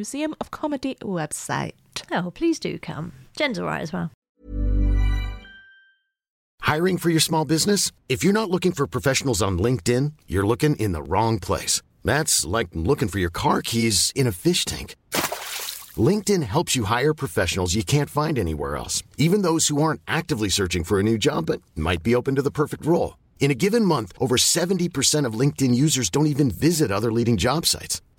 Museum of Comedy website. Oh, please do come. Jen's all right as well. Hiring for your small business? If you're not looking for professionals on LinkedIn, you're looking in the wrong place. That's like looking for your car keys in a fish tank. LinkedIn helps you hire professionals you can't find anywhere else, even those who aren't actively searching for a new job but might be open to the perfect role. In a given month, over 70% of LinkedIn users don't even visit other leading job sites.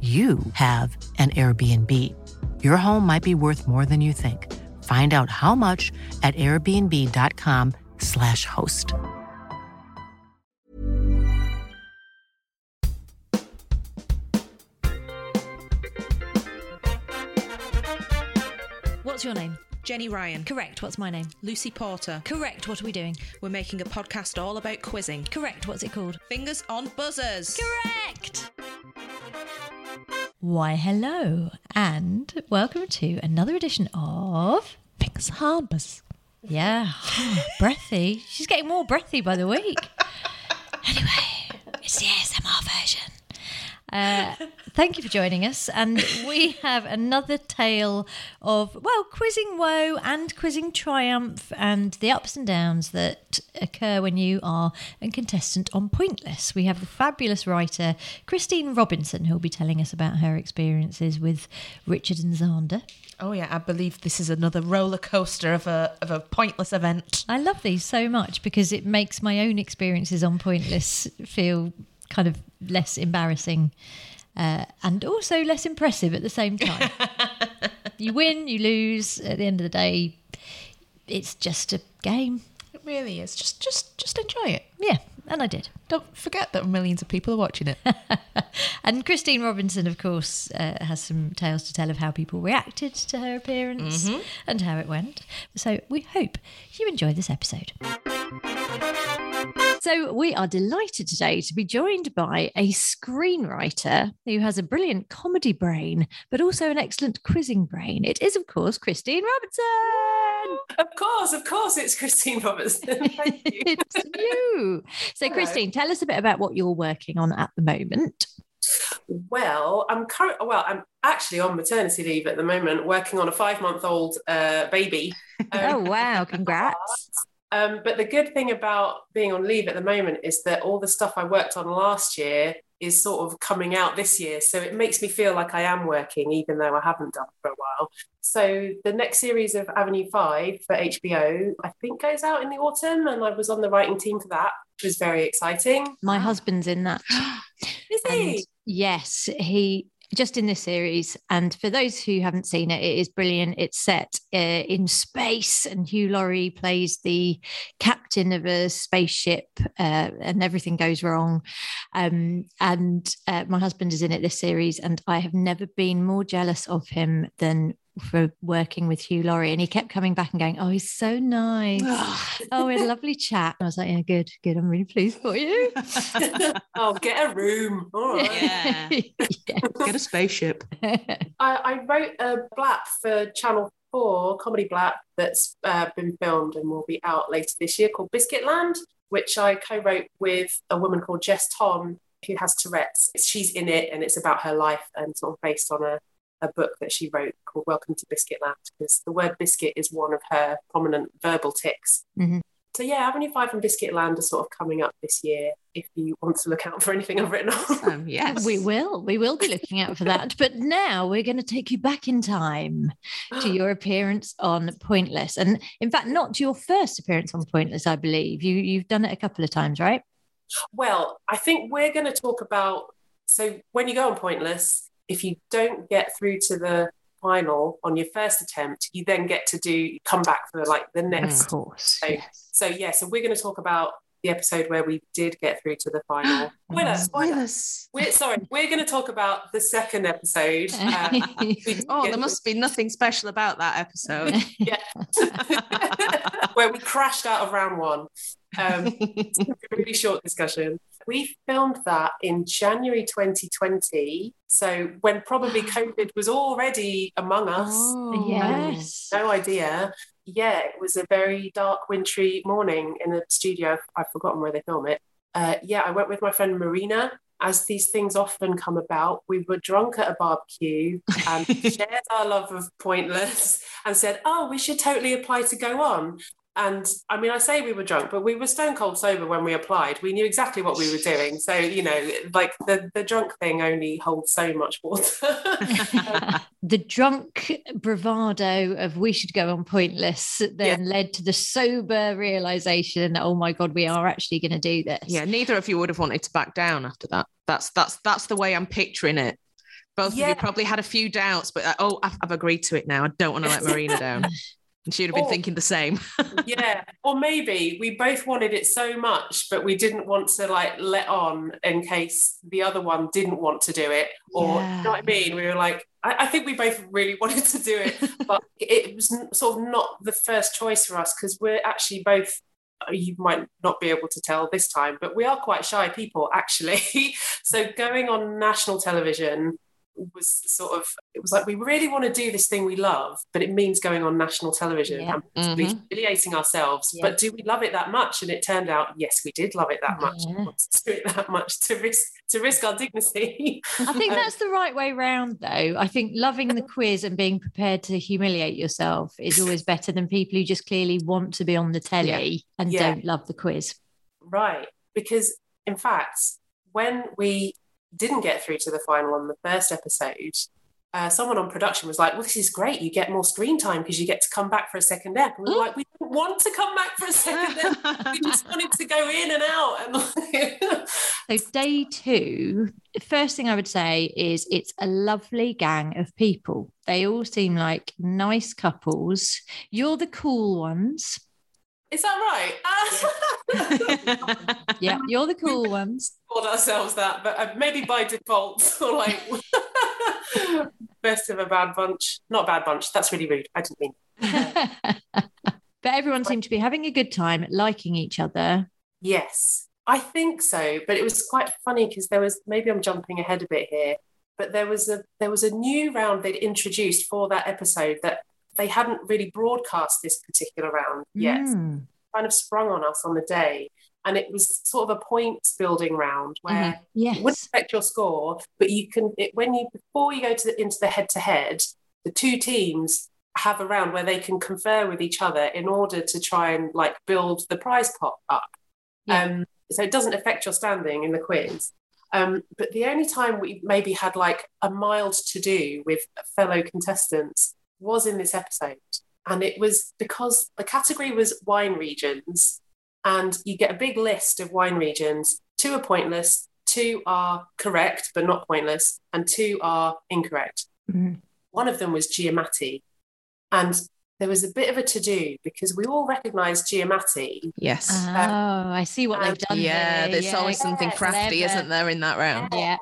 you have an Airbnb. Your home might be worth more than you think. Find out how much at airbnb.com/slash host. What's your name? Jenny Ryan, Correct. What's my name? Lucy Porter. Correct. What are we doing? We're making a podcast all about quizzing. Correct. What's it called? Fingers on buzzers. Correct. Why, hello, and welcome to another edition of Fingers Harbours. Yeah, breathy. She's getting more breathy by the week. anyway, it's the ASMR version. Uh, thank you for joining us. And we have another tale of, well, quizzing woe and quizzing triumph and the ups and downs that occur when you are a contestant on Pointless. We have the fabulous writer Christine Robinson who will be telling us about her experiences with Richard and Xander. Oh yeah, I believe this is another roller coaster of a of a pointless event. I love these so much because it makes my own experiences on Pointless feel kind of less embarrassing uh, and also less impressive at the same time. you win, you lose. At the end of the day, it's just a game. It really is. Just just just enjoy it. Yeah, and I did. Don't forget that millions of people are watching it. And Christine Robinson, of course, uh, has some tales to tell of how people reacted to her appearance and how it went. So we hope you enjoy this episode. So we are delighted today to be joined by a screenwriter who has a brilliant comedy brain, but also an excellent quizzing brain. It is, of course, Christine Robertson. Of course, of course, it's Christine Robertson. Thank you. it's you. So, Hello. Christine, tell us a bit about what you're working on at the moment. well, I'm current. Well, I'm actually on maternity leave at the moment, working on a five-month-old uh, baby. Oh, Um, wow. Congrats. Um, but the good thing about being on leave at the moment is that all the stuff I worked on last year is sort of coming out this year. So it makes me feel like I am working, even though I haven't done for a while. So the next series of Avenue 5 for HBO, I think goes out in the autumn. And I was on the writing team for that, which was very exciting. My husband's in that. Is And he? yes, he just in this series. And for those who haven't seen it, it is brilliant. It's set uh, in space, and Hugh Laurie plays the captain of a spaceship, uh, and everything goes wrong. Um, and uh, my husband is in it this series, and I have never been more jealous of him than for working with Hugh Laurie, and he kept coming back and going, "Oh, he's so nice. oh, we had a lovely chat." And I was like, "Yeah, good, good. I'm really pleased for you." oh, get a room. All right. Yeah. Get a spaceship. I, I wrote a blap for Channel 4, Comedy Blap, that's uh, been filmed and will be out later this year called Biscuit Land, which I co wrote with a woman called Jess Thom, who has Tourette's. She's in it and it's about her life and sort of based on a, a book that she wrote called Welcome to Biscuit Land, because the word biscuit is one of her prominent verbal tics. Mhm. So, yeah, Avenue 5 and Biscuit Land are sort of coming up this year if you want to look out for anything I've written on. Um, yes. We will. We will be looking out for that. But now we're going to take you back in time to your appearance on Pointless. And in fact, not your first appearance on Pointless, I believe. You you've done it a couple of times, right? Well, I think we're going to talk about. So when you go on Pointless, if you don't get through to the final on your first attempt, you then get to do come back for like the next. Of course. So, so yeah, so we're going to talk about the episode where we did get through to the final. Spoiler, spoiler. Spoilers. We're sorry, we're going to talk about the second episode. uh, Oh, there must be nothing special about that episode. yeah, where we crashed out of round one. Um, it's a really short discussion. We filmed that in January 2020. So when probably COVID was already among us. Oh. yes. No idea. Yeah, it was a very dark, wintry morning in a studio. I've forgotten where they film it. Uh, yeah, I went with my friend Marina. As these things often come about, we were drunk at a barbecue and shared our love of Pointless and said, Oh, we should totally apply to go on. And I mean, I say we were drunk, but we were stone cold sober when we applied. We knew exactly what we were doing. So, you know, like the, the drunk thing only holds so much water. the drunk bravado of we should go on pointless then led to the sober realization that oh my god we are actually going to do this Yeah, neither of you would have wanted to back down after that. That's that's that's the way I'm picturing it. Both of you probably had a few doubts, but uh, oh, I've, I've agreed to it now. I don't want to let Marina down. And she'd have been Oh. thinking the same. yeah or maybe we both wanted it so much but we didn't want to like let on in case the other one didn't want to do it or you know what i mean we were like I, I think we both really wanted to do it but it was sort of not the first choice for us because we're actually both uh, you might not be able to tell this time but we are quite shy people actually so going on national television was sort of it was like we really want to do this thing we love but it means going on national television Yeah. and Mhm. humiliating ourselves Yeah. but do we love it that much and it turned out yes we did love it that much Yeah. to do it that much to risk to risk our dignity i think Um, that's the right way round though i think loving the quiz and being prepared to humiliate yourself is always better than people who just clearly want to be on the telly and don't love the quiz right because in fact when we didn't get through to the final on the first episode uh, someone on production was like, "Well, this is great. You get more screen time because you get to come back for a second ep." And we were like, "We didn't want to come back for a second ep. We just wanted to go in and out." And So day two, first thing I would say is it's a lovely gang of people. They all seem like nice couples. You're the cool ones. Is that right? Yeah, you're the cool ones. called ourselves that, but uh, maybe by default, or like best of a bad bunch. Not bad bunch. That's really rude. I didn't mean. but everyone seemed to be having a good time, liking each other. Yes, I think so. But it was quite funny because there was maybe I'm jumping ahead a bit here, but there was a there was a new round they'd introduced for that episode that they hadn't really broadcast this particular round yet. Mm. Kind of sprung on us on the day, and it was sort of a points building round where. Yes. it wouldn't affect your score, but you can it, when you before you go to the, into the head to head, the two teams have a round where they can confer with each other in order to try and like build the prize pot up. Yeah. Um, so it doesn't affect your standing in the quiz. Um, but the only time we maybe had like a mild to do with fellow contestants was in this episode. And it was because the category was wine regions, and you get a big list of wine regions. Two are pointless, two are correct but not pointless, and two are incorrect. Mhm. One of them was Giamatti, and there was a bit of a to do because we all recognised Giamatti. Yes. Oh, I see what they've done. yeah, here. there's Yeah, always something crafty, clever. isn't there, in that round? Yeah.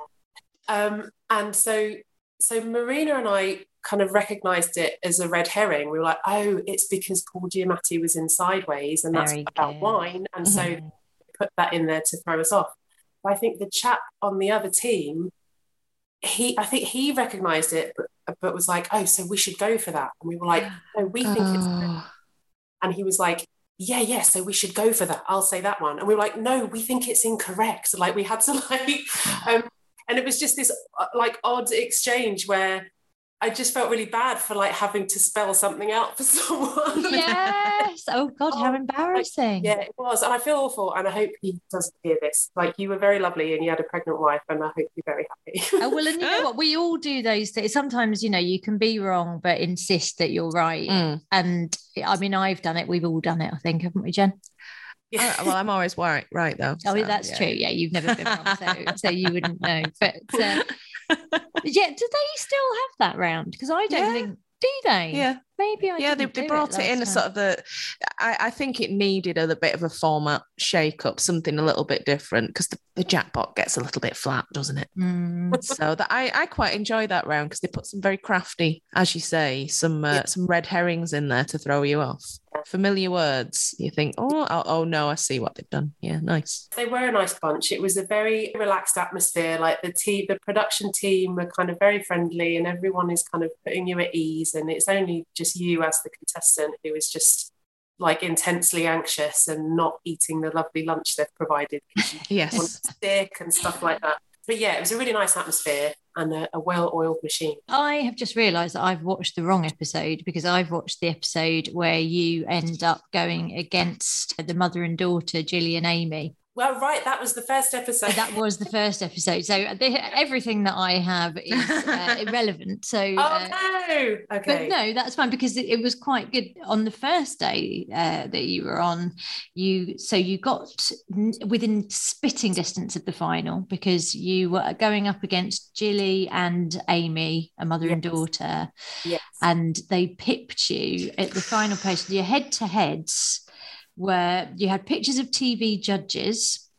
Um, and so, so Marina and I kind of recognised it as a red herring. We were like, oh, it's because Paul Giamatti was in Sideways, and that's Very about good. wine, and so put that in there to throw us off. But I think the chap on the other team, he, I think he recognised it, but, but was like, oh, so we should go for that, and we were like, no, we think it's, Oh. and he was like. Yeah, yeah. So we should go for that. I'll say that one, and we were like, "No, we think it's incorrect." Like we had to like, um, and it was just this uh, like odd exchange where I just felt really bad for like having to spell something out for someone. yes. Oh God, how embarrassing. yeah, it was, and I feel awful, and I hope he doesn't hear this. Like you were very lovely, and you had a pregnant wife, and I hope you're very happy. Oh, well, and you know what? We all do those things. Sometimes, you know, you can be wrong, but insist that you're right. Mm. And I mean, I've done it. We've all done it, I think, haven't we, Jen? Yeah. Oh, well, I'm always right, right though. Oh, so, that's yeah. true. Yeah, you've never been wrong, so, so you wouldn't know. But uh, yeah, do they still have that round? Because I don't Yeah. think do they? Yeah, maybe I yeah. They, they brought it, in a sort of the. I, I think it needed a, little bit of a format shake up, something a little bit different, because the, the jackpot gets a little bit flat, doesn't it? Mm. so that I, I quite enjoy that round because they put some very crafty, as you say, some uh, Yeah. some red herrings in there to throw you off. Familiar words. You think, oh, oh, oh no, I see what they've done. Yeah, nice. they were a nice bunch. It was a very relaxed atmosphere. Like the team, the production team were kind of very friendly, and everyone is kind of putting you at ease. And it's only just you as the contestant who is just like intensely anxious and not eating the lovely lunch they've provided because you want Yes. sick and stuff like that. But yeah, it was a really nice atmosphere and a, a well-oiled machine. I have just realised that I've watched the wrong episode because I've watched the episode where you end up going against the mother and daughter, Gilly and Amy. Well, right, that was the first episode. That was the first episode. So the, everything that I have is uh, irrelevant. So, oh uh, no! Okay. but no, that's fine because it, it was quite good on the first day uh, that you were on. You so you got n- within spitting distance of the final because you were going up against Gilly and Amy, a mother and daughter, Yes. and they pipped you at the final post. Your head to heads where you had pictures of TV judges.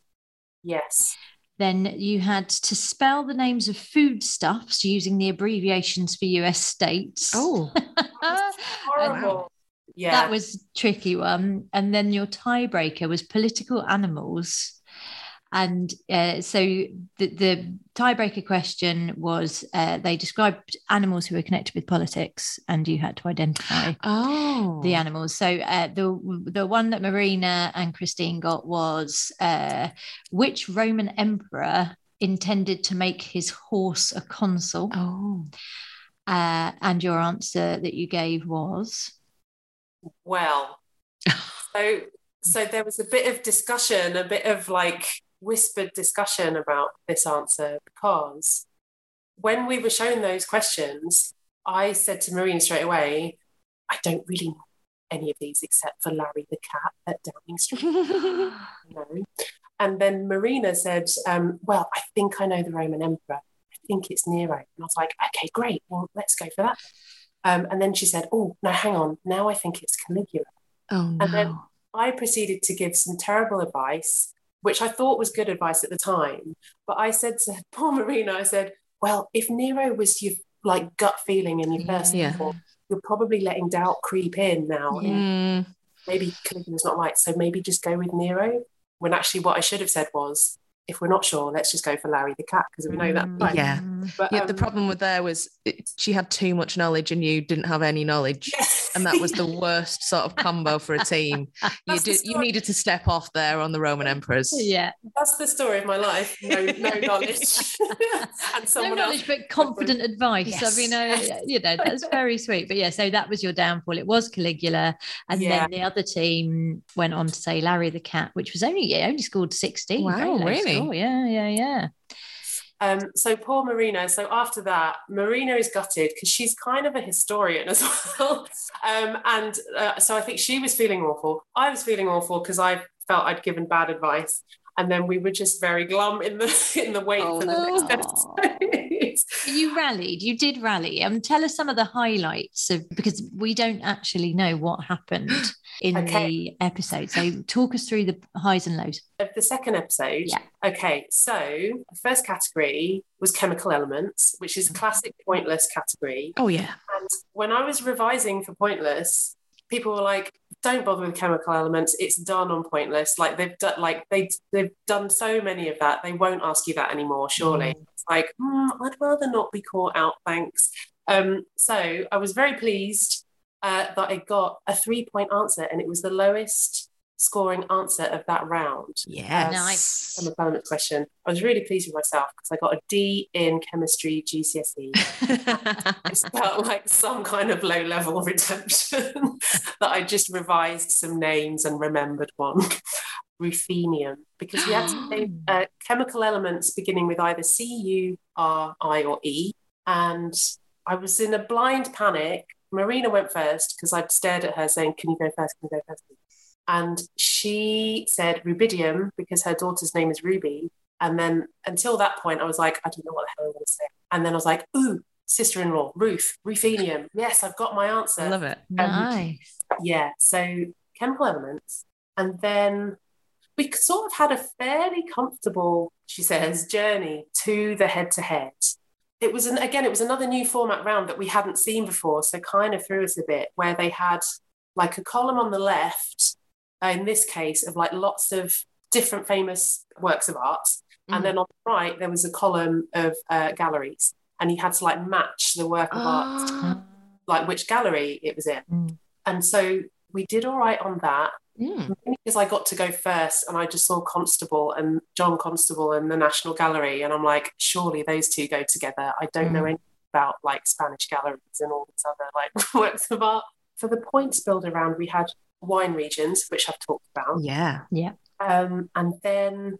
Yes. Then you had to spell the names of foodstuffs using the abbreviations for US states. Oh, Horrible. Yeah. That was a tricky one. And then your tiebreaker was political animals. And uh, so the, the tiebreaker question was uh, they described animals who were connected with politics, and you had to identify oh, the animals. So uh, the the one that Marina and Christine got was uh, which Roman emperor intended to make his horse a consul? Oh, Uh, and your answer that you gave was well. so so there was a bit of discussion, a bit of like whispered discussion about this answer because when we were shown those questions, I said to Marina straight away, I don't really know any of these except for Larry the cat at Downing Street. no. And then Marina said, um, Well, I think I know the Roman Emperor. I think it's Nero. And I was like, Okay, great. Well, let's go for that. Um, and then she said, Oh, no, hang on. Now I think it's Caligula. oh And then. I proceeded to give some terrible advice, which I thought was good advice at the time. But I said to poor Marina, I said, Well, if Nero was your like gut feeling in your first Yeah. you're probably letting doubt creep in now. Mm, Maybe Caligula's not right. So maybe just go with Nero. When actually, what I should have said was, if we're not sure, let's just go for Larry the cat because we know that. Right. Yeah. But, yeah, the um, problem with there was it, she had too much knowledge and you didn't have any knowledge. And that was the worst sort of combo for a team. You did you needed to step off there on the Roman emperors. Yeah. That's the story of my life. No, no knowledge. and No knowledge, else. but confident advice. Yes. I mean, uh, you know, that's very sweet. But yeah, so that was your downfall. It was Caligula. And Yeah. then the other team went on to say Larry the cat, which was only, yeah, only scored 16. Wow, really? score. Yeah, yeah, yeah. Um, so poor Marina. So after that, Marina is gutted because she's kind of a historian as well. um, and uh, so I think she was feeling awful. I was feeling awful because I felt I'd given bad advice. and then we were just very glum in the in the wait Oh, for the no. next episode. You rallied. You did rally. Um, tell us some of the highlights of because we don't actually know what happened in Okay. the episode. So talk us through the highs and lows. of the second episode. Yeah. Okay, so the first category was chemical elements, which is a classic pointless category. Oh yeah. And when I was revising for Pointless, people were like, "Don't bother with chemical elements. It's done on Pointless. Like they've done, like they they've done so many of that. They won't ask you that anymore. Surely." It's like, "Hmm, I'd rather not be caught out. Thanks. Um, so I was very pleased uh, that I got a three point answer, and it was the lowest scoring answer of that round. Yes. Nice. Chemical elements question. I was really pleased with myself because I got a D in chemistry GCSE it felt like some kind of low level redemption that I just revised some names and remembered one. Ruthenium, because we had to say uh, chemical elements beginning with either C, U, R, I, or E. And I was in a blind panic. Marina went first because I'd stared at her saying, Can you go first? Can you go first? And she said rubidium because her daughter's name is Ruby. And then until that point, I was like, I don't know what the hell I'm going to say. And then I was like, Ooh, sister in law, Ruth, Ruthenium. Yes, I've got my answer. I love it. Um, nice. Yeah. So chemical elements. And then we sort of had a fairly comfortable, she says, journey to the head to head. It was, an, again, it was another new format round that we hadn't seen before. So kind of threw us a bit where they had like a column on the left, in this case, of like lots of different famous works of art. And then on the right, there was a column of uh, galleries. And you had to like match the work of art Ah. like which gallery it was in. Mm. And so we did all right on that Mm. because I got to go first and I just saw Constable and John Constable and the National Gallery. And I'm like, surely those two go together. I don't know Mm. anything about like Spanish galleries and all these other like works of art. For the points builder round, we had wine regions, which I've talked about. Yeah. Yeah. Um, and then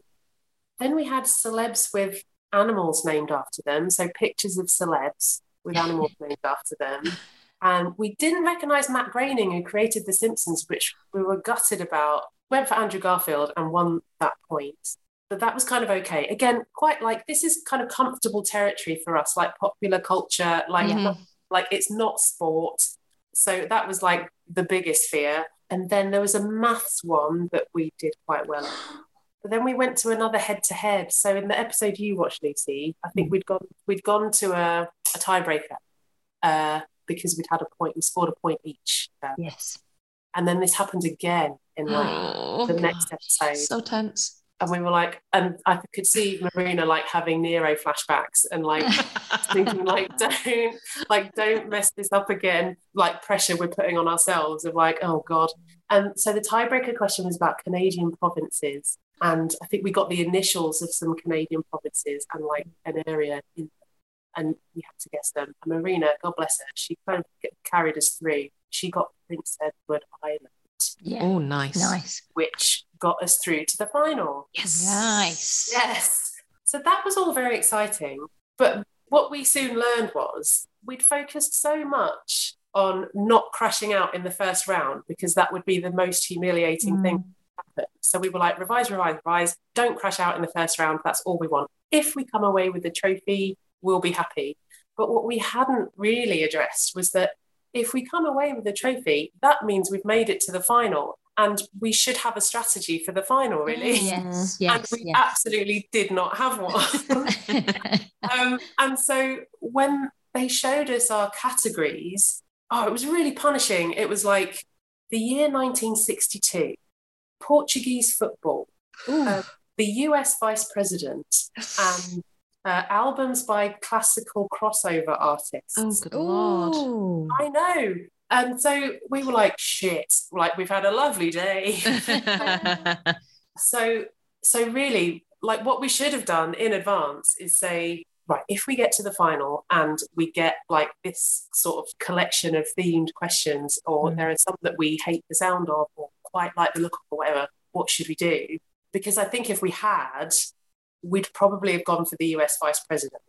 then we had celebs with animals named after them. So pictures of celebs with animals named after them. And we didn't recognize Matt Groening, who created The Simpsons, which we were gutted about. Went for Andrew Garfield and won that point. But that was kind of okay. Again, quite like this is kind of comfortable territory for us, like popular culture, like not- like it's not sport. So that was like the biggest fear. And then there was a maths one that we did quite well. But then we went to another head to head. So in the episode you watched, Lucy, I think we'd gone we'd gone to a, a tiebreaker uh, because we'd had a point. We scored a point each, uh, Yes. and then this happened again in like Oh, the next episode. so tense. And we were like, and I could see Marina like having Nero flashbacks and like thinking like, don't like don't mess this up again. Like pressure we're putting on ourselves of like, oh god. And so the tiebreaker question was about Canadian provinces, and I think we got the initials of some Canadian provinces and like an area in. And we had to guess them. And Marina, God bless her, she kind of carried us through. She got Prince Edward Island, Yeah. Oh, nice. Nice. which got us through to the final. Yes. Nice. Yes. So that was all very exciting. But what we soon learned was we'd focused so much on not crashing out in the first round because that would be the most humiliating mm. thing. So we were like, revise, revise, revise. Don't crash out in the first round. That's all we want. If we come away with the trophy, we'll be happy. But what we hadn't really addressed was that if we come away with the trophy, that means we've made it to the final. And we should have a strategy for the final, really. Yes. and we yes. absolutely did not have one. um, and so when they showed us our categories, oh, it was really punishing. It was like the year 1962, Portuguese football, uh, the US vice president, and uh, albums by classical crossover artists. Oh, good lord. I know. And so we were like, shit, like we've had a lovely day. So, so really, like what we should have done in advance is say, right, if we get to the final and we get like this sort of collection of themed questions, or Mm. there are some that we hate the sound of or quite like the look of, or whatever, what should we do? Because I think if we had, we'd probably have gone for the US vice president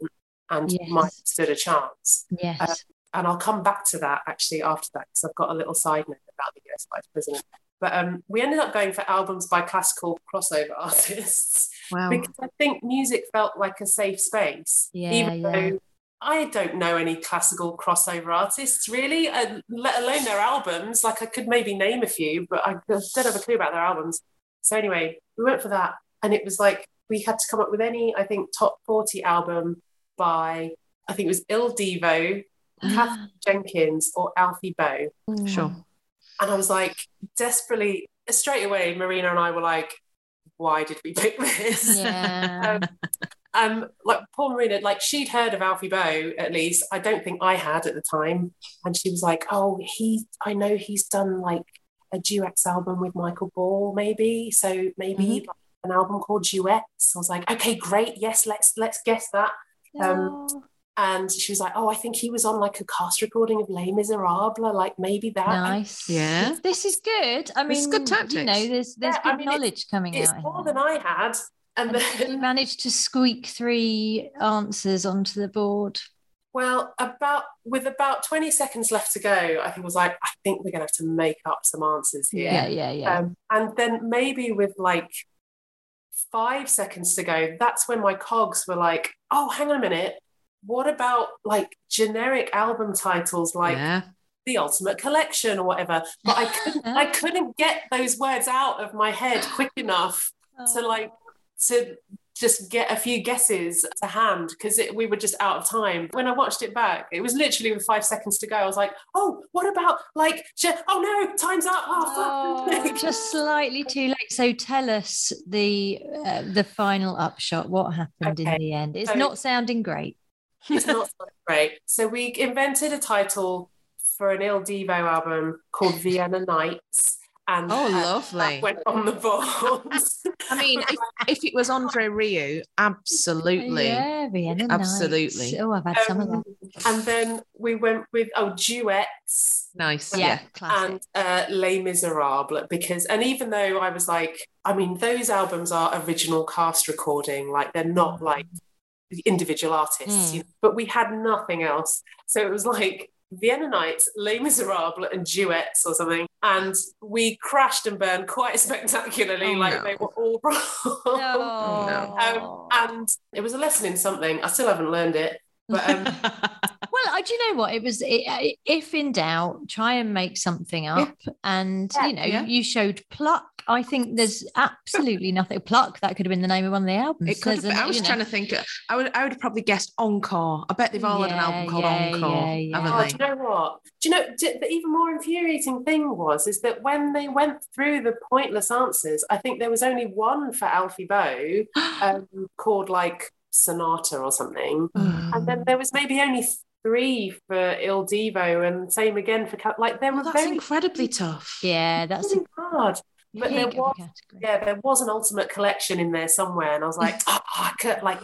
and Yes. might have stood a chance. Yes. And I'll come back to that actually after that because I've got a little side note about the US vice president. But um, we ended up going for albums by classical crossover artists Wow. because I think music felt like a safe space. Yeah, even yeah. though I don't know any classical crossover artists really, and let alone their albums. Like I could maybe name a few, but I don't have a clue about their albums. So anyway, we went for that, and it was like we had to come up with any, I think, top forty album by I think it was Il Divo, Kath Jenkins, or Alfie Boe. Sure. And I was like, desperately, straight away, Marina and I were like, why did we pick this? Yeah. um, um, like poor Marina, like she'd heard of Alfie Boe at least. I don't think I had at the time. And she was like, oh, he, I know he's done like a duets album with Michael Ball, maybe. So maybe Mhm. like, an album called Duets. I was like, okay, great. Yes, let's let's guess that. Um, Oh, And she was like, oh, I think he was on like a cast recording of Les Miserables, like maybe that. nice. Yeah. This is good. I mean, This is good You know, there's there's Yeah, good I mean, it's- knowledge coming It's out. more here. than I had. And And you managed to squeak three answers onto the board. well, about with about 20 seconds left to go, I think was like, I think we're gonna have to make up some answers here. Yeah, yeah, yeah. Um, and then maybe with like five seconds to go, that's when my cogs were like, oh, hang on a minute. What about like generic album titles like yeah. the Ultimate Collection or whatever? But I couldn't I couldn't get those words out of my head quick enough to like to just get a few guesses to hand because we were just out of time. When I watched it back, it was literally with five seconds to go. I was like, oh, what about like, oh no, time's up. Oh, Oh, just slightly too late. So tell us the uh, the final upshot. What happened in the end? It's so- not sounding great. It's not so great. So we invented a title for an Il Divo album called Vienna Nights. And Oh, uh, lovely. that went on the board. I mean, if, if it was Andre Rieu, absolutely. Yeah, Vienna Absolutely. Nights. Oh, I've had some of that. Um, and then we went with oh duets Nice. Yeah, Yeah. classic. and uh, Les Miserables because and even though I was like I mean those albums are original cast recording like they're not like individual artists Mm. you know, but we had nothing else so it was like Vienna Nights, Les Miserables, and duets or something. And we crashed and burned quite spectacularly. Oh, like no. they were all wrong. Oh. Um, and it was a lesson in something. I still haven't learned it. But um, Well, I do you know what it was. It, if in doubt, try and make something up, and Yeah, you know, yeah. you showed pluck. I think there's absolutely nothing pluck. That could have been the name of one of the albums. It could have been, I was you know. trying to think. uh, I would. I would have probably guessed Encore. I bet they've all had an album called yeah, Encore, yeah, yeah. haven't Oh, they? do you know what? Do you know d- the even more infuriating thing was is that when they went through the pointless answers, I think there was only one for Alfie Boe um, called like Sonata or something, Oh, and then there was maybe only three for Il Divo, and same again for Cal- like they Well, were that's very, incredibly tough. Yeah, that's a really hard. But there was category. yeah, there was an ultimate collection in there somewhere, and I was like, oh, I could like.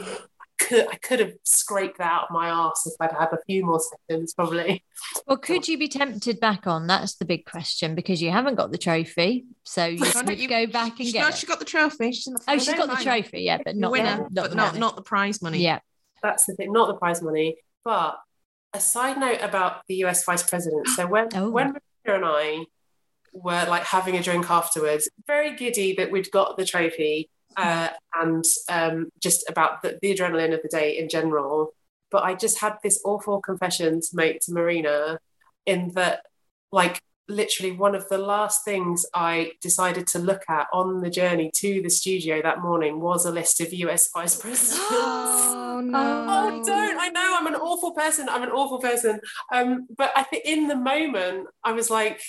I could, I could have scraped that out of my arse if I'd had a few more seconds, probably. Well, could you be tempted back on? That's the big question because you haven't got the trophy, so you No, no, could you- go back and She, get no, it. she got the trophy. She's in the Oh, she's got the trophy, yeah, but not winner, the, but the not money. not the prize money. Yeah, that's the thing, not the prize money. But a side note about the US vice president. So when Oh. when Rebecca and I were like having a drink afterwards, very giddy that we'd got the trophy uh, and um, just about the, the adrenaline of the day in general. But I just had this awful confession to make to Marina in that, like, literally one of the last things I decided to look at on the journey to the studio that morning was a list of US vice presidents. Oh no! Oh, don't! I know I'm an awful person. I'm an awful person. Um, but I think in the moment, I was like,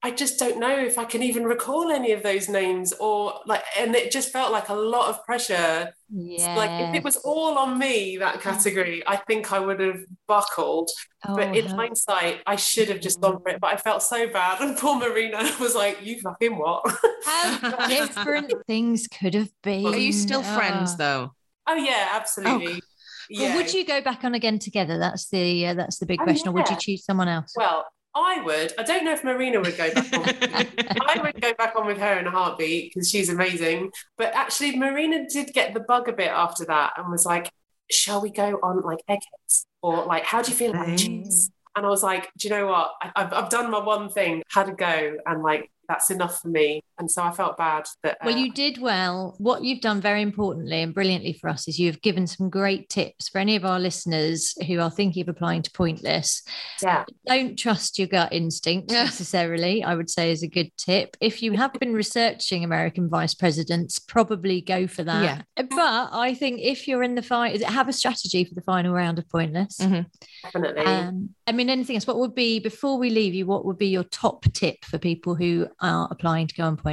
I just don't know if I can even recall any of those names, or like, and it just felt like a lot of pressure. yeah. Like if it was all on me, that category, I think I would have buckled. but Oh, in how- hindsight, I should have just gone for it. But I felt so bad, and poor Marina was like, "You fucking what?" how different things could have been. Are you still Ah. friends though? oh yeah, absolutely. Well, would you go back on again together? That's the uh, that's the big Oh, question. Or would you choose someone else? Well, I would. I don't know if Marina would go back on. I would go back on with her in a heartbeat because she's amazing. But actually, Marina did get the bug a bit after that and was like, "Shall we go on like eggheads or like how do you feel about cheese?" And I was like, "Do you know what? I, I've I've done my one thing, had a go, and like that's enough for me. And so I felt bad that. Well, uh, you did well. What you've done very importantly and brilliantly for us is you've given some great tips for any of our listeners who are thinking of applying to Pointless. yeah. Don't trust your gut instinct necessarily, I would say is a good tip. If you have been researching American vice presidents, probably go for that. Yeah. But I think if you're in the fight, have a strategy for the final round of Pointless. Mhm. Definitely. Um, I mean, anything else? What would be, before we leave you, what would be your top tip for people who are applying to go on Pointless?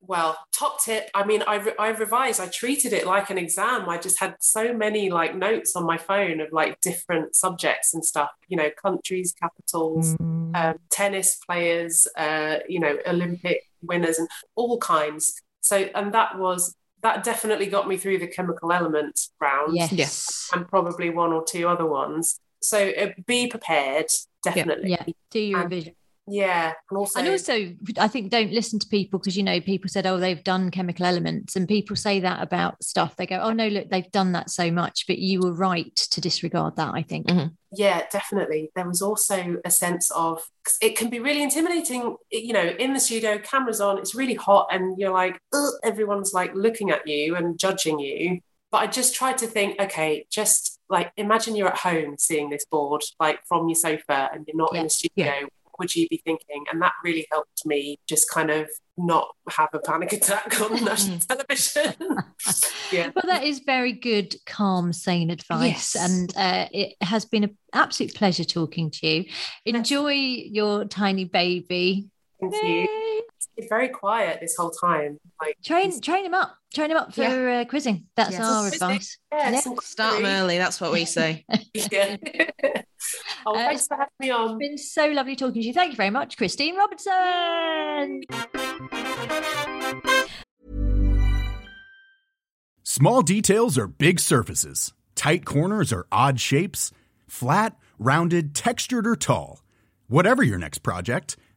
Well top tip i mean I, re- I revised i treated it like an exam. I just had so many like notes on my phone of like different subjects and stuff you know countries capitals um, tennis players uh, you know olympic winners and all kinds. So and that was that definitely got me through the chemical elements round Yes. and probably one or two other ones. So uh, be prepared definitely. Yeah. Do your And revision. Yeah and also, And also, I think don't listen to people because you know people said, "Oh, they've done chemical elements," and people say that about stuff. They go, "Oh no, look, they've done that so much," but you were right to disregard that. I think. Mm-hmm. yeah definitely there was also a sense of 'cause it can be really intimidating you know in the studio cameras on it's really hot and you're like "Ugh," everyone's like looking at you and judging you but i just tried to think okay just like imagine you're at home seeing this board like from your sofa and you're not in the studio what would you be thinking and that really helped me just kind of not have a panic attack on national television yeah Well, that is very good, calm, sane advice, Yes. and uh, it has been an absolute pleasure talking to you. Enjoy your tiny baby. Thank you it's very quiet this whole time like Train, train him up. Train him up for uh, quizzing. That's Yes. our Quizzing. advice. yeah, Yeah. Start them early. That's what we say. Yeah. oh, Uh, thanks for having me on. It's been so lovely talking to you. Thank you very much, Christine Robertson. Small details are big surfaces. Tight corners are odd shapes. Flat, rounded, textured, or tall. Whatever your next project,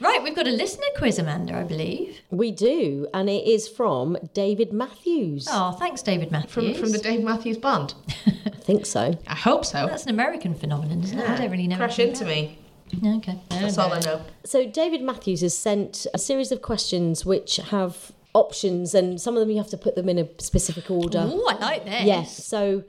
Right, we've got a listener quiz, Amanda, I believe. We do, and it is from David Matthews. Oh, thanks, David Matthews. From, from the Dave Matthews Band. I think so. I hope so. That's an American phenomenon, isn't it? I don't really know. Crash anything into about me. Okay. That's all I know. So David Matthews has sent a series of questions which have options, and some of them you have to put them in a specific order. Oh, I like this. Yes. So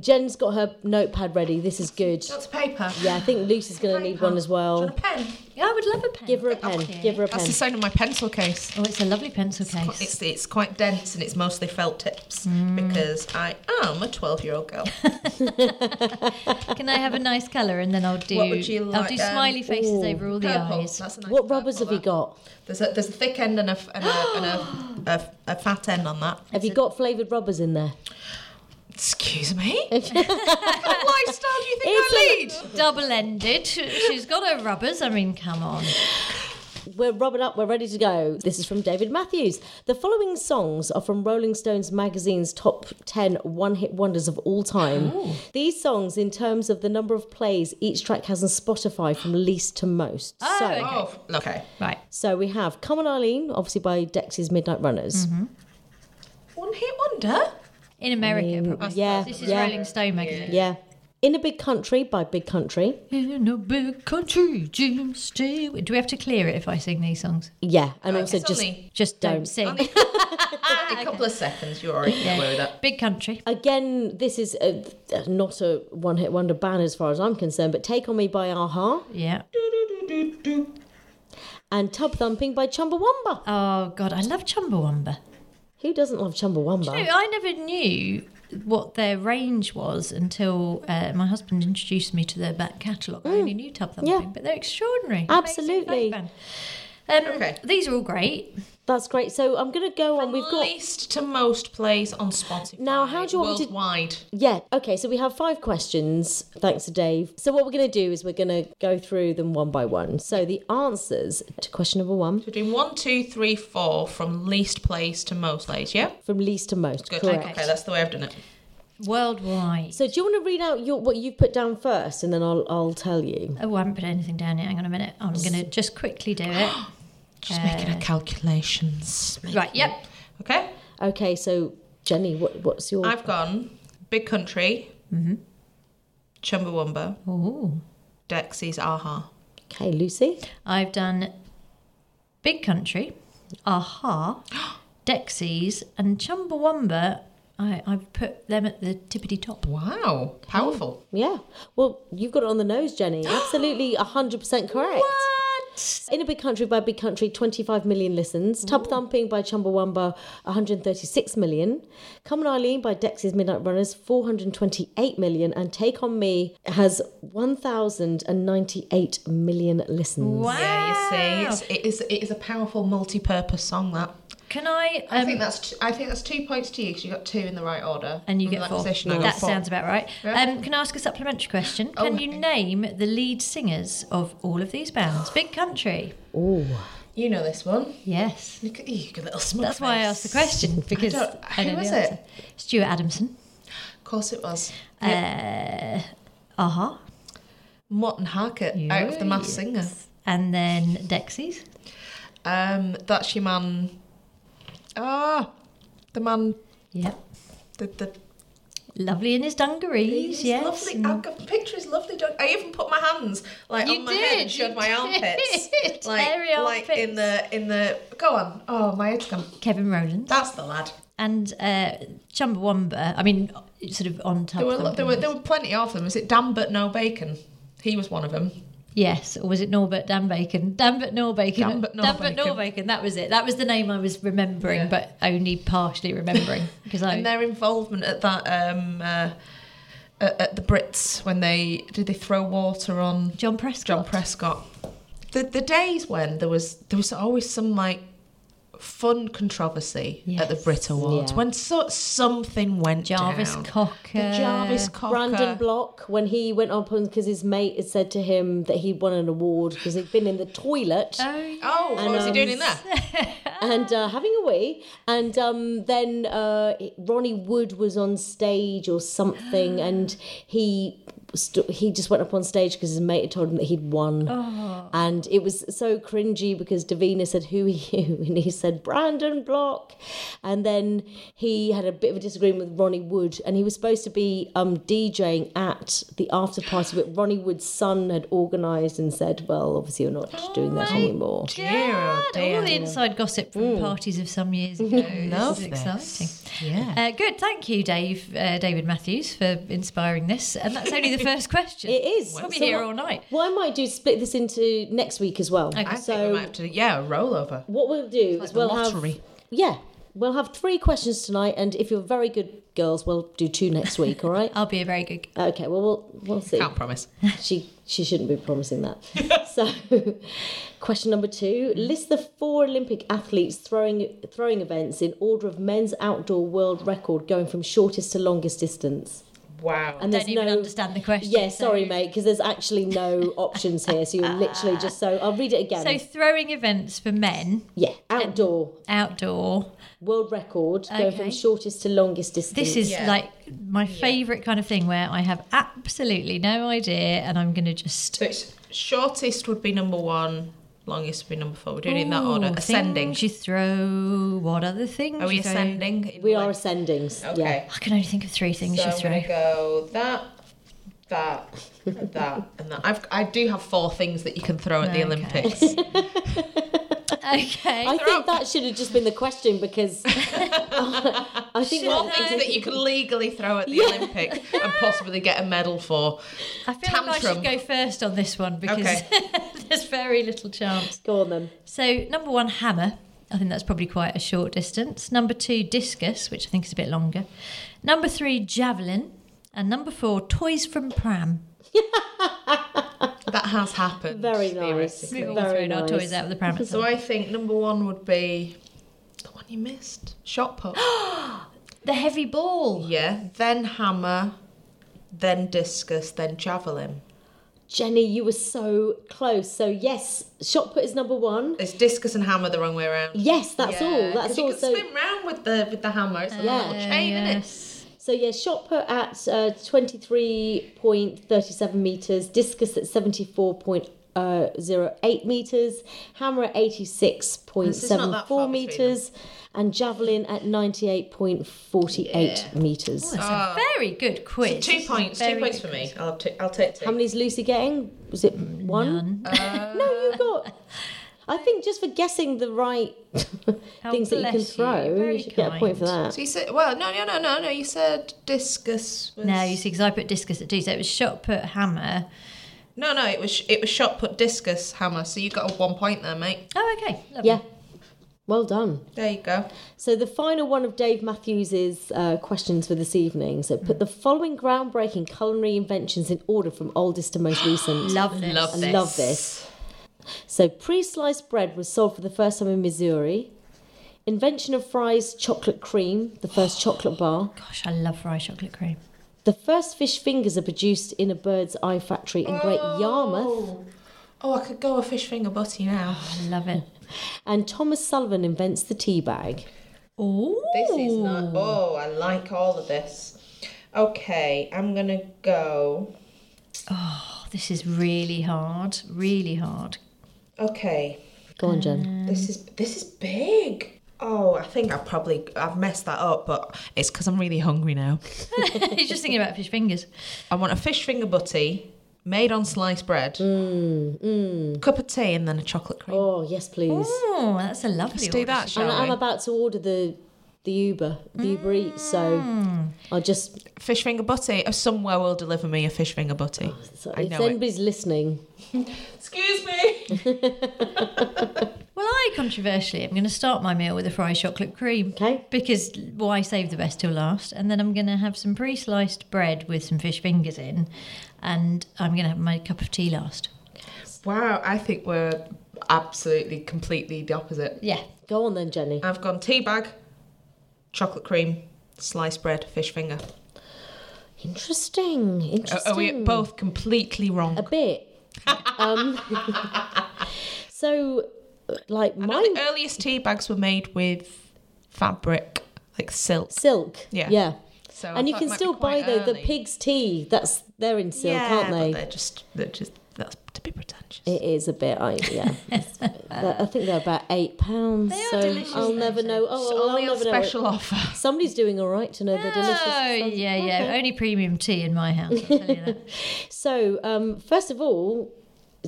Jen's got her notepad ready. This is good. Lots of paper. Yeah, I think Lucy's going to need one as well. A pen. Yeah, I would love a pen. Give her a pen. Give her a pen. That's the sound of my pencil case. Oh, it's a lovely pencil case. It's, it's quite dense and it's mostly felt tips Mm. because I am a 12 year old girl. Can I have a nice colour and then I'll do What would you I'll do um, smiley faces ooh, over all the Purple. eyes. That's a nice What rubbers have you got? There's a, there's a thick end and a, f- and a, and a, a, a fat end on that. Have you got flavoured rubbers in there? Excuse me? what lifestyle do you think I lead? Double ended. She's got her rubbers. I mean, come on. We're rubbing up, we're ready to go. This is from David Matthews. The following songs are from Rolling Stones magazine's top 10 one hit wonders of all time. Oh. These songs, in terms of the number of plays each track has on Spotify from least to most. Oh, so, okay. Oh, okay. Right. so we have Come on Eileen, obviously by Dexys Midnight Runners. Mm-hmm. One hit wonder? In America, I mean, probably. yeah, This is yeah. Rolling Stone magazine. Yeah. In a Big Country by Big Country. In a big country, Jim stay. Do we have to clear it if I sing these songs? Yeah, and Uh, also just only- Just don't, Don't. sing. Only a couple of seconds, you're already Yeah. away with that. Big country. Again, this is a, not a one hit wonder band as far as I'm concerned, but Take On Me by a-ha Yeah. and Tub Thumping by Chumbawamba. Oh God, I love Chumbawamba. Who doesn't love Chumbawamba? No, I never knew what their range was until uh, my husband introduced me to their back catalogue. I only knew Tub Thumping, Mm. Yeah. but they're extraordinary. Absolutely. Amazing folk band. Um, Okay. These are all great. That's great. So I'm going to go on. We've got. least to most plays on Spotify. Now, how do you want me to- worldwide? Yeah, okay, so we have five questions, thanks to Dave. So, what we're going to do is we're going to go through them one by one. So, the answers to question number one We're doing one, two, three, four from least plays to most plays. Yeah. from least to most, Good. correct. Okay, that's the way I've done it. Worldwide. So, do you want to read out your what you've put down first, and then I'll I'll tell you. Oh, I haven't put anything down yet. Hang on a minute. I'm going to just quickly do it. Just making a calculations. Right, yep. Okay. Okay, so Jenny, what what's your? I've gone Big Country, Mm-hmm. Chumbawamba, Oh. Dexys, a-ha. Okay, Lucy. I've done Big Country, a-ha, Dexys, and Chumbawamba. I, I've put them at the tippity top. Wow, powerful. Yeah. Well, you've got it on the nose, Jenny. Absolutely, hundred percent correct. In a Big Country by Big Country, 25 million listens. Tub Thumping by Chumbawamba, 136 million. Come on Eileen by Dexys Midnight Runners, 428 million. And Take On Me has 1,098 million listens. Yeah, you see, it's, it is it is a powerful multi-purpose song. That Can I? I um, think that's t- I think that's two points to you because you got two in the right order, and you get that four. Position, I got that four. sounds about right. Yeah. Um, can I ask a supplementary question? Can Oh, you name the lead singers of all of these bands? Big Country. Oh. You know this one. Yes. Look at you, you little smug That's why I asked the question because don't- I who know was it? Stuart Adamson. Of course it was. Uh huh. Morten Harket out of the Mass Singer. And then Dexys. Um, that's your man. Ah, the man. Yep. The the. Lovely in his dungarees. He's yes. lovely. I've got a picture. Is lovely. Dog. I even put my hands like You on my head and did, showed my armpits, did. like Hairy like in the in the. Go on. Oh, my head's gone. Kevin Rowland. That's the lad. And uh, Chumbawamba. I mean, sort of on top There were, of there were there were plenty of them. Is it Dan but no bacon? He was one of them. Yes, or was it Norbert Dan Bacon? Danbert Nobacon. Danbert Danbert Nobacon. Nobacon. That was it. That was the name I was remembering, Yeah. but only partially remembering because I. and their involvement at that um, uh, at, at the Brits when they did they throw water on John Prescott. John Prescott. The the days when there was there was always some like fun controversy at the Brit Awards Yeah. when so, something went Jarvis down. Cocker. The Jarvis Cocker. Brandon Block, when he went up on because his mate had said to him that he'd won an award because he'd been in the toilet. Oh, what And, was he um, doing in there? and uh, having a wee. And um, then uh, Ronnie Wood was on stage or something, and he st- he just went up on stage because his mate had told him that he'd won. Oh. And it was so cringy because Davina said, "Who are you?" And he said, "Brandon Block." And then he had a bit of a disagreement with Ronnie Wood, and he was supposed to be um, DJing at the after party, but Ronnie Wood's son had organised and said, "Well, obviously you're not doing that anymore." Dear, oh dear. All the inside gossip from Mm. parties of some years ago. Love this is this. exciting. Yeah. Uh, good, thank you, Dave, uh, David Matthews, for inspiring this. And that's only the first question. It is. We'll be So here what- all night. What I might do is split this into next week as well. I think So we might have to, yeah, a rollover. what we'll do is the we'll lottery. have yeah, we'll have three questions tonight, and if you're very good girls, we'll do two next week. All right? I'll be a very good. okay. Well, we'll we'll see. Can't promise. She she shouldn't be promising that. so, question number two: List the four Olympic athletes throwing throwing events in order of men's outdoor world record, going from shortest to longest distance. Wow. And there's don't even no understand the question. Yeah, sorry, so- mate, because there's actually no options here. So you're literally just so. I'll read it again. So throwing events for men, yeah, outdoor outdoor. world record going from shortest to longest distance. This is Yeah. like my favourite kind of thing where I have absolutely no idea and I'm going to just. So shortest would be number one, Longest would be number four. We're doing it in that order. Ascending. things you throw. What other things? Are we you ascending? We are length? ascending. Okay. Yeah. I can only think of three things So you I'm throw. gonna go that, that, that, and that. I've, I do have four things that you can throw at the Okay. Olympics. Okay. I think that should have just been the question because I think Four that, things that you can legally throw at the Olympics and possibly get a medal for. I feel like I should go first on this one because Okay. there's very little chance. Go on then. So, number one, hammer. I think that's probably quite a short distance. Number two, discus, which I think is a bit longer. Number three, javelin. And number four, toys from pram. That has happened. Very nice. theoretically. We've all Very thrown our toys out of the pram. So I think number one would be the one you missed. Shot put. The heavy ball. yeah. Then hammer. Then discus. Then javelin. Jenny, you were so close. So yes, shot put is number one. It's discus and hammer the wrong way around. Yes, that's Yeah, all. 'cause That's you all. can So spin round with the with the hammer. It's a Yeah. little ah, chain, isn't it? Yes. so yeah, shot put at uh, twenty three point thirty seven meters, discus at seventy four point uh, zero eight meters, hammer at eighty six point This is not seven that four far between meters, and javelin at ninety eight point forty eight meters. That's a very good quiz. Two points. Very two points for me. I'll, t- I'll take two. How many's Lucy getting? Was it one? None. no, you got. I think just for guessing the right things that you can bless you. throw, you should get a point for that. So you said, well, no, no, no, no, no. You said discus. Was... No, you see, because I put discus at two, so it was shot put hammer. No, no. It was it was shot put discus hammer. So you got a one point there, mate. Oh, okay. Lovely. Yeah. Well done. There you go. So the final one of Dave Matthews's uh, questions for this evening. So put the following groundbreaking culinary inventions in order from oldest to most recent. Love this. Love I this. love this. So pre-sliced bread was sold for the first time in Missouri. Invention of Fry's chocolate cream, the first oh, chocolate bar. Gosh, I love fried chocolate cream. The first fish fingers are produced in a Birds Eye factory in Great oh. Yarmouth. Oh, I could go a fish finger butty now. I love it. And Thomas Sullivan invents the tea bag. Oh, This is not. Oh, I like all of this. Okay, I'm gonna go. Oh, this is really hard. Really hard. Okay, Go on, Jen. this is this is big. Oh, I think I probably I've messed that up, but it's because I'm really hungry now. He's just thinking about fish fingers. I want a fish finger butty made on sliced bread, Mm, cup of tea, and then a chocolate cream. Oh, yes, please. Oh, that's a lovely Let's do that, shall And I'm about to order the the Uber, the Uber Eats, so mm. I'll just. Fish finger butty. Uh, somewhere will deliver me a fish finger butty. Oh, so I if know it. anybody's listening, Excuse me. Well, I controversially I'm going to start my meal with a fried chocolate cream. Okay. Because why save the best till last? And then I'm going to have some pre sliced bread with some fish fingers in. And I'm going to have my cup of tea last. Wow, I think we're absolutely completely the opposite. Yeah. go on then, Jenny. I've gone tea bag, chocolate cream, sliced bread, fish finger. Interesting. Are, Interesting. are we both completely wrong? a bit? um, so, like I know the earliest tea bags were made with fabric, like silk. silk. Yeah. Yeah. So I and you can it might be still buy the, the pig's tea. That's they're in silk, yeah, aren't they? They're just, they're just that's to be pretentious. It is a bit, I yeah. I think they're about eight pounds. They are delicious, I'll never know. Oh, It's well, I'll only on never know. special offer. Somebody's doing all right to know they're delicious. Oh, yeah, yeah. Okay. Only premium tea in my house, I'll tell you that. So, um, first of all,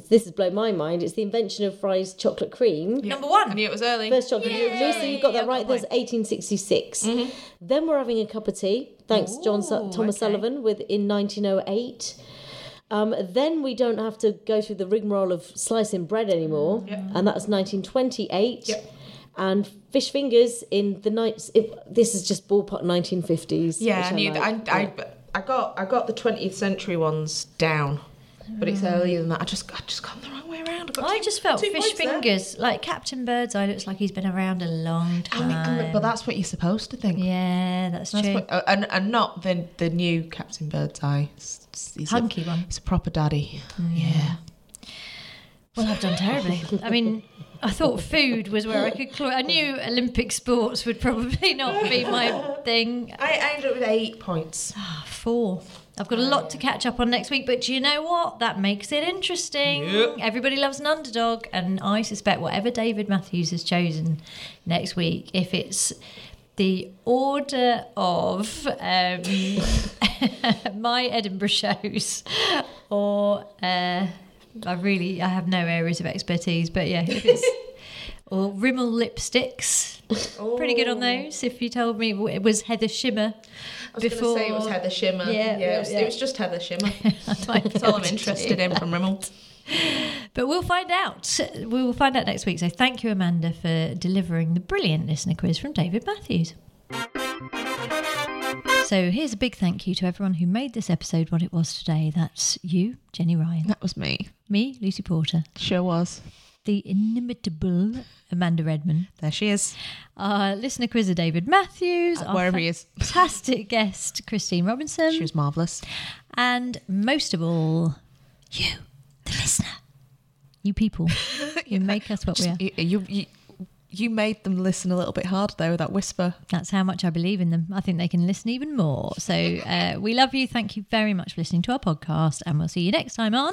this has blown my mind. It's the invention of Fry's chocolate cream. Number one. I knew it was early. First chocolate. Lucy, you got that I've right. got There's mine. 1866. Then we're having a cup of tea. Thanks, John Su- Thomas okay. Sullivan, with in 1908. Um, then we don't have to go through the rigmarole of slicing bread anymore, and that's 1928. Yep. And fish fingers in the nights. This is just ballpark 1950s. Yeah, I knew like. that. I, I, I got I got the 20th century ones down, but it's earlier than that. I just I just gone the wrong way around. got I two- just felt two fish points there. fingers, like Captain Birdseye looks like he's been around a long I mean, time. but that's what you're supposed to think. yeah, that's, That's true. what, uh, and and not the the new Captain Birdseye. It's- it's- He's Hunky a, one. He's a proper daddy. Yeah. Well, I've done terribly. I mean, I thought food was where I could. Cl- I knew Olympic sports would probably not be my thing. I, I ended up with eight points. Ah, Four. I've got a lot to catch up on next week, but do you know what? That makes it interesting. Yep. Everybody loves an underdog, and I suspect whatever David Matthews has chosen next week, if it's the order of um, my Edinburgh shows, or uh, I really I have no areas of expertise, but yeah, if it's or Rimmel lipsticks, pretty good on those. If you told me it was Heather Shimmer before, I was going to say it was Heather Shimmer. Yeah, Yeah, it, was, yeah. it was just Heather Shimmer. That's all I'm interested in from Rimmel. But we'll find out. We will find out next week. So thank you, Amanda, for delivering the brilliant listener quiz from David Matthews. So here's a big thank you to everyone who made this episode what it was today. That's you, Jenny Ryan. That was me. Me, Lucy Porter. Sure was. The inimitable Amanda Redman. There she is. Our listener quizzer, David Matthews. Uh, our wherever he is. Fantastic guest, Christine Robinson. She was marvellous. And most of all, you, the listener. You people who make us what we are. You, you, you, made them listen a little bit harder there with that whisper. That's how much I believe in them. I think they can listen even more. So uh, we love you. Thank you very much for listening to our podcast, and we'll see you next time on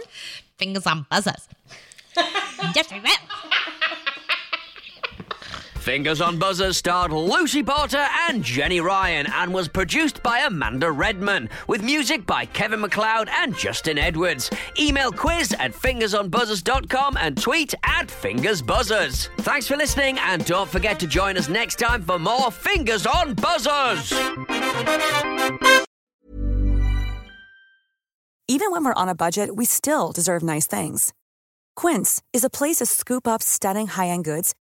Fingers on buzzers. Yes, we will. Fingers on Buzzers starred Lucy Porter and Jenny Ryan and was produced by Amanda Redman with music by Kevin MacLeod and Justin Edwards. Email quiz at fingersonbuzzers.com and tweet at fingersbuzzers. Thanks for listening and don't forget to join us next time for more Fingers on Buzzers. Even when we're on a budget, we still deserve nice things. Quince is a place to scoop up stunning high-end goods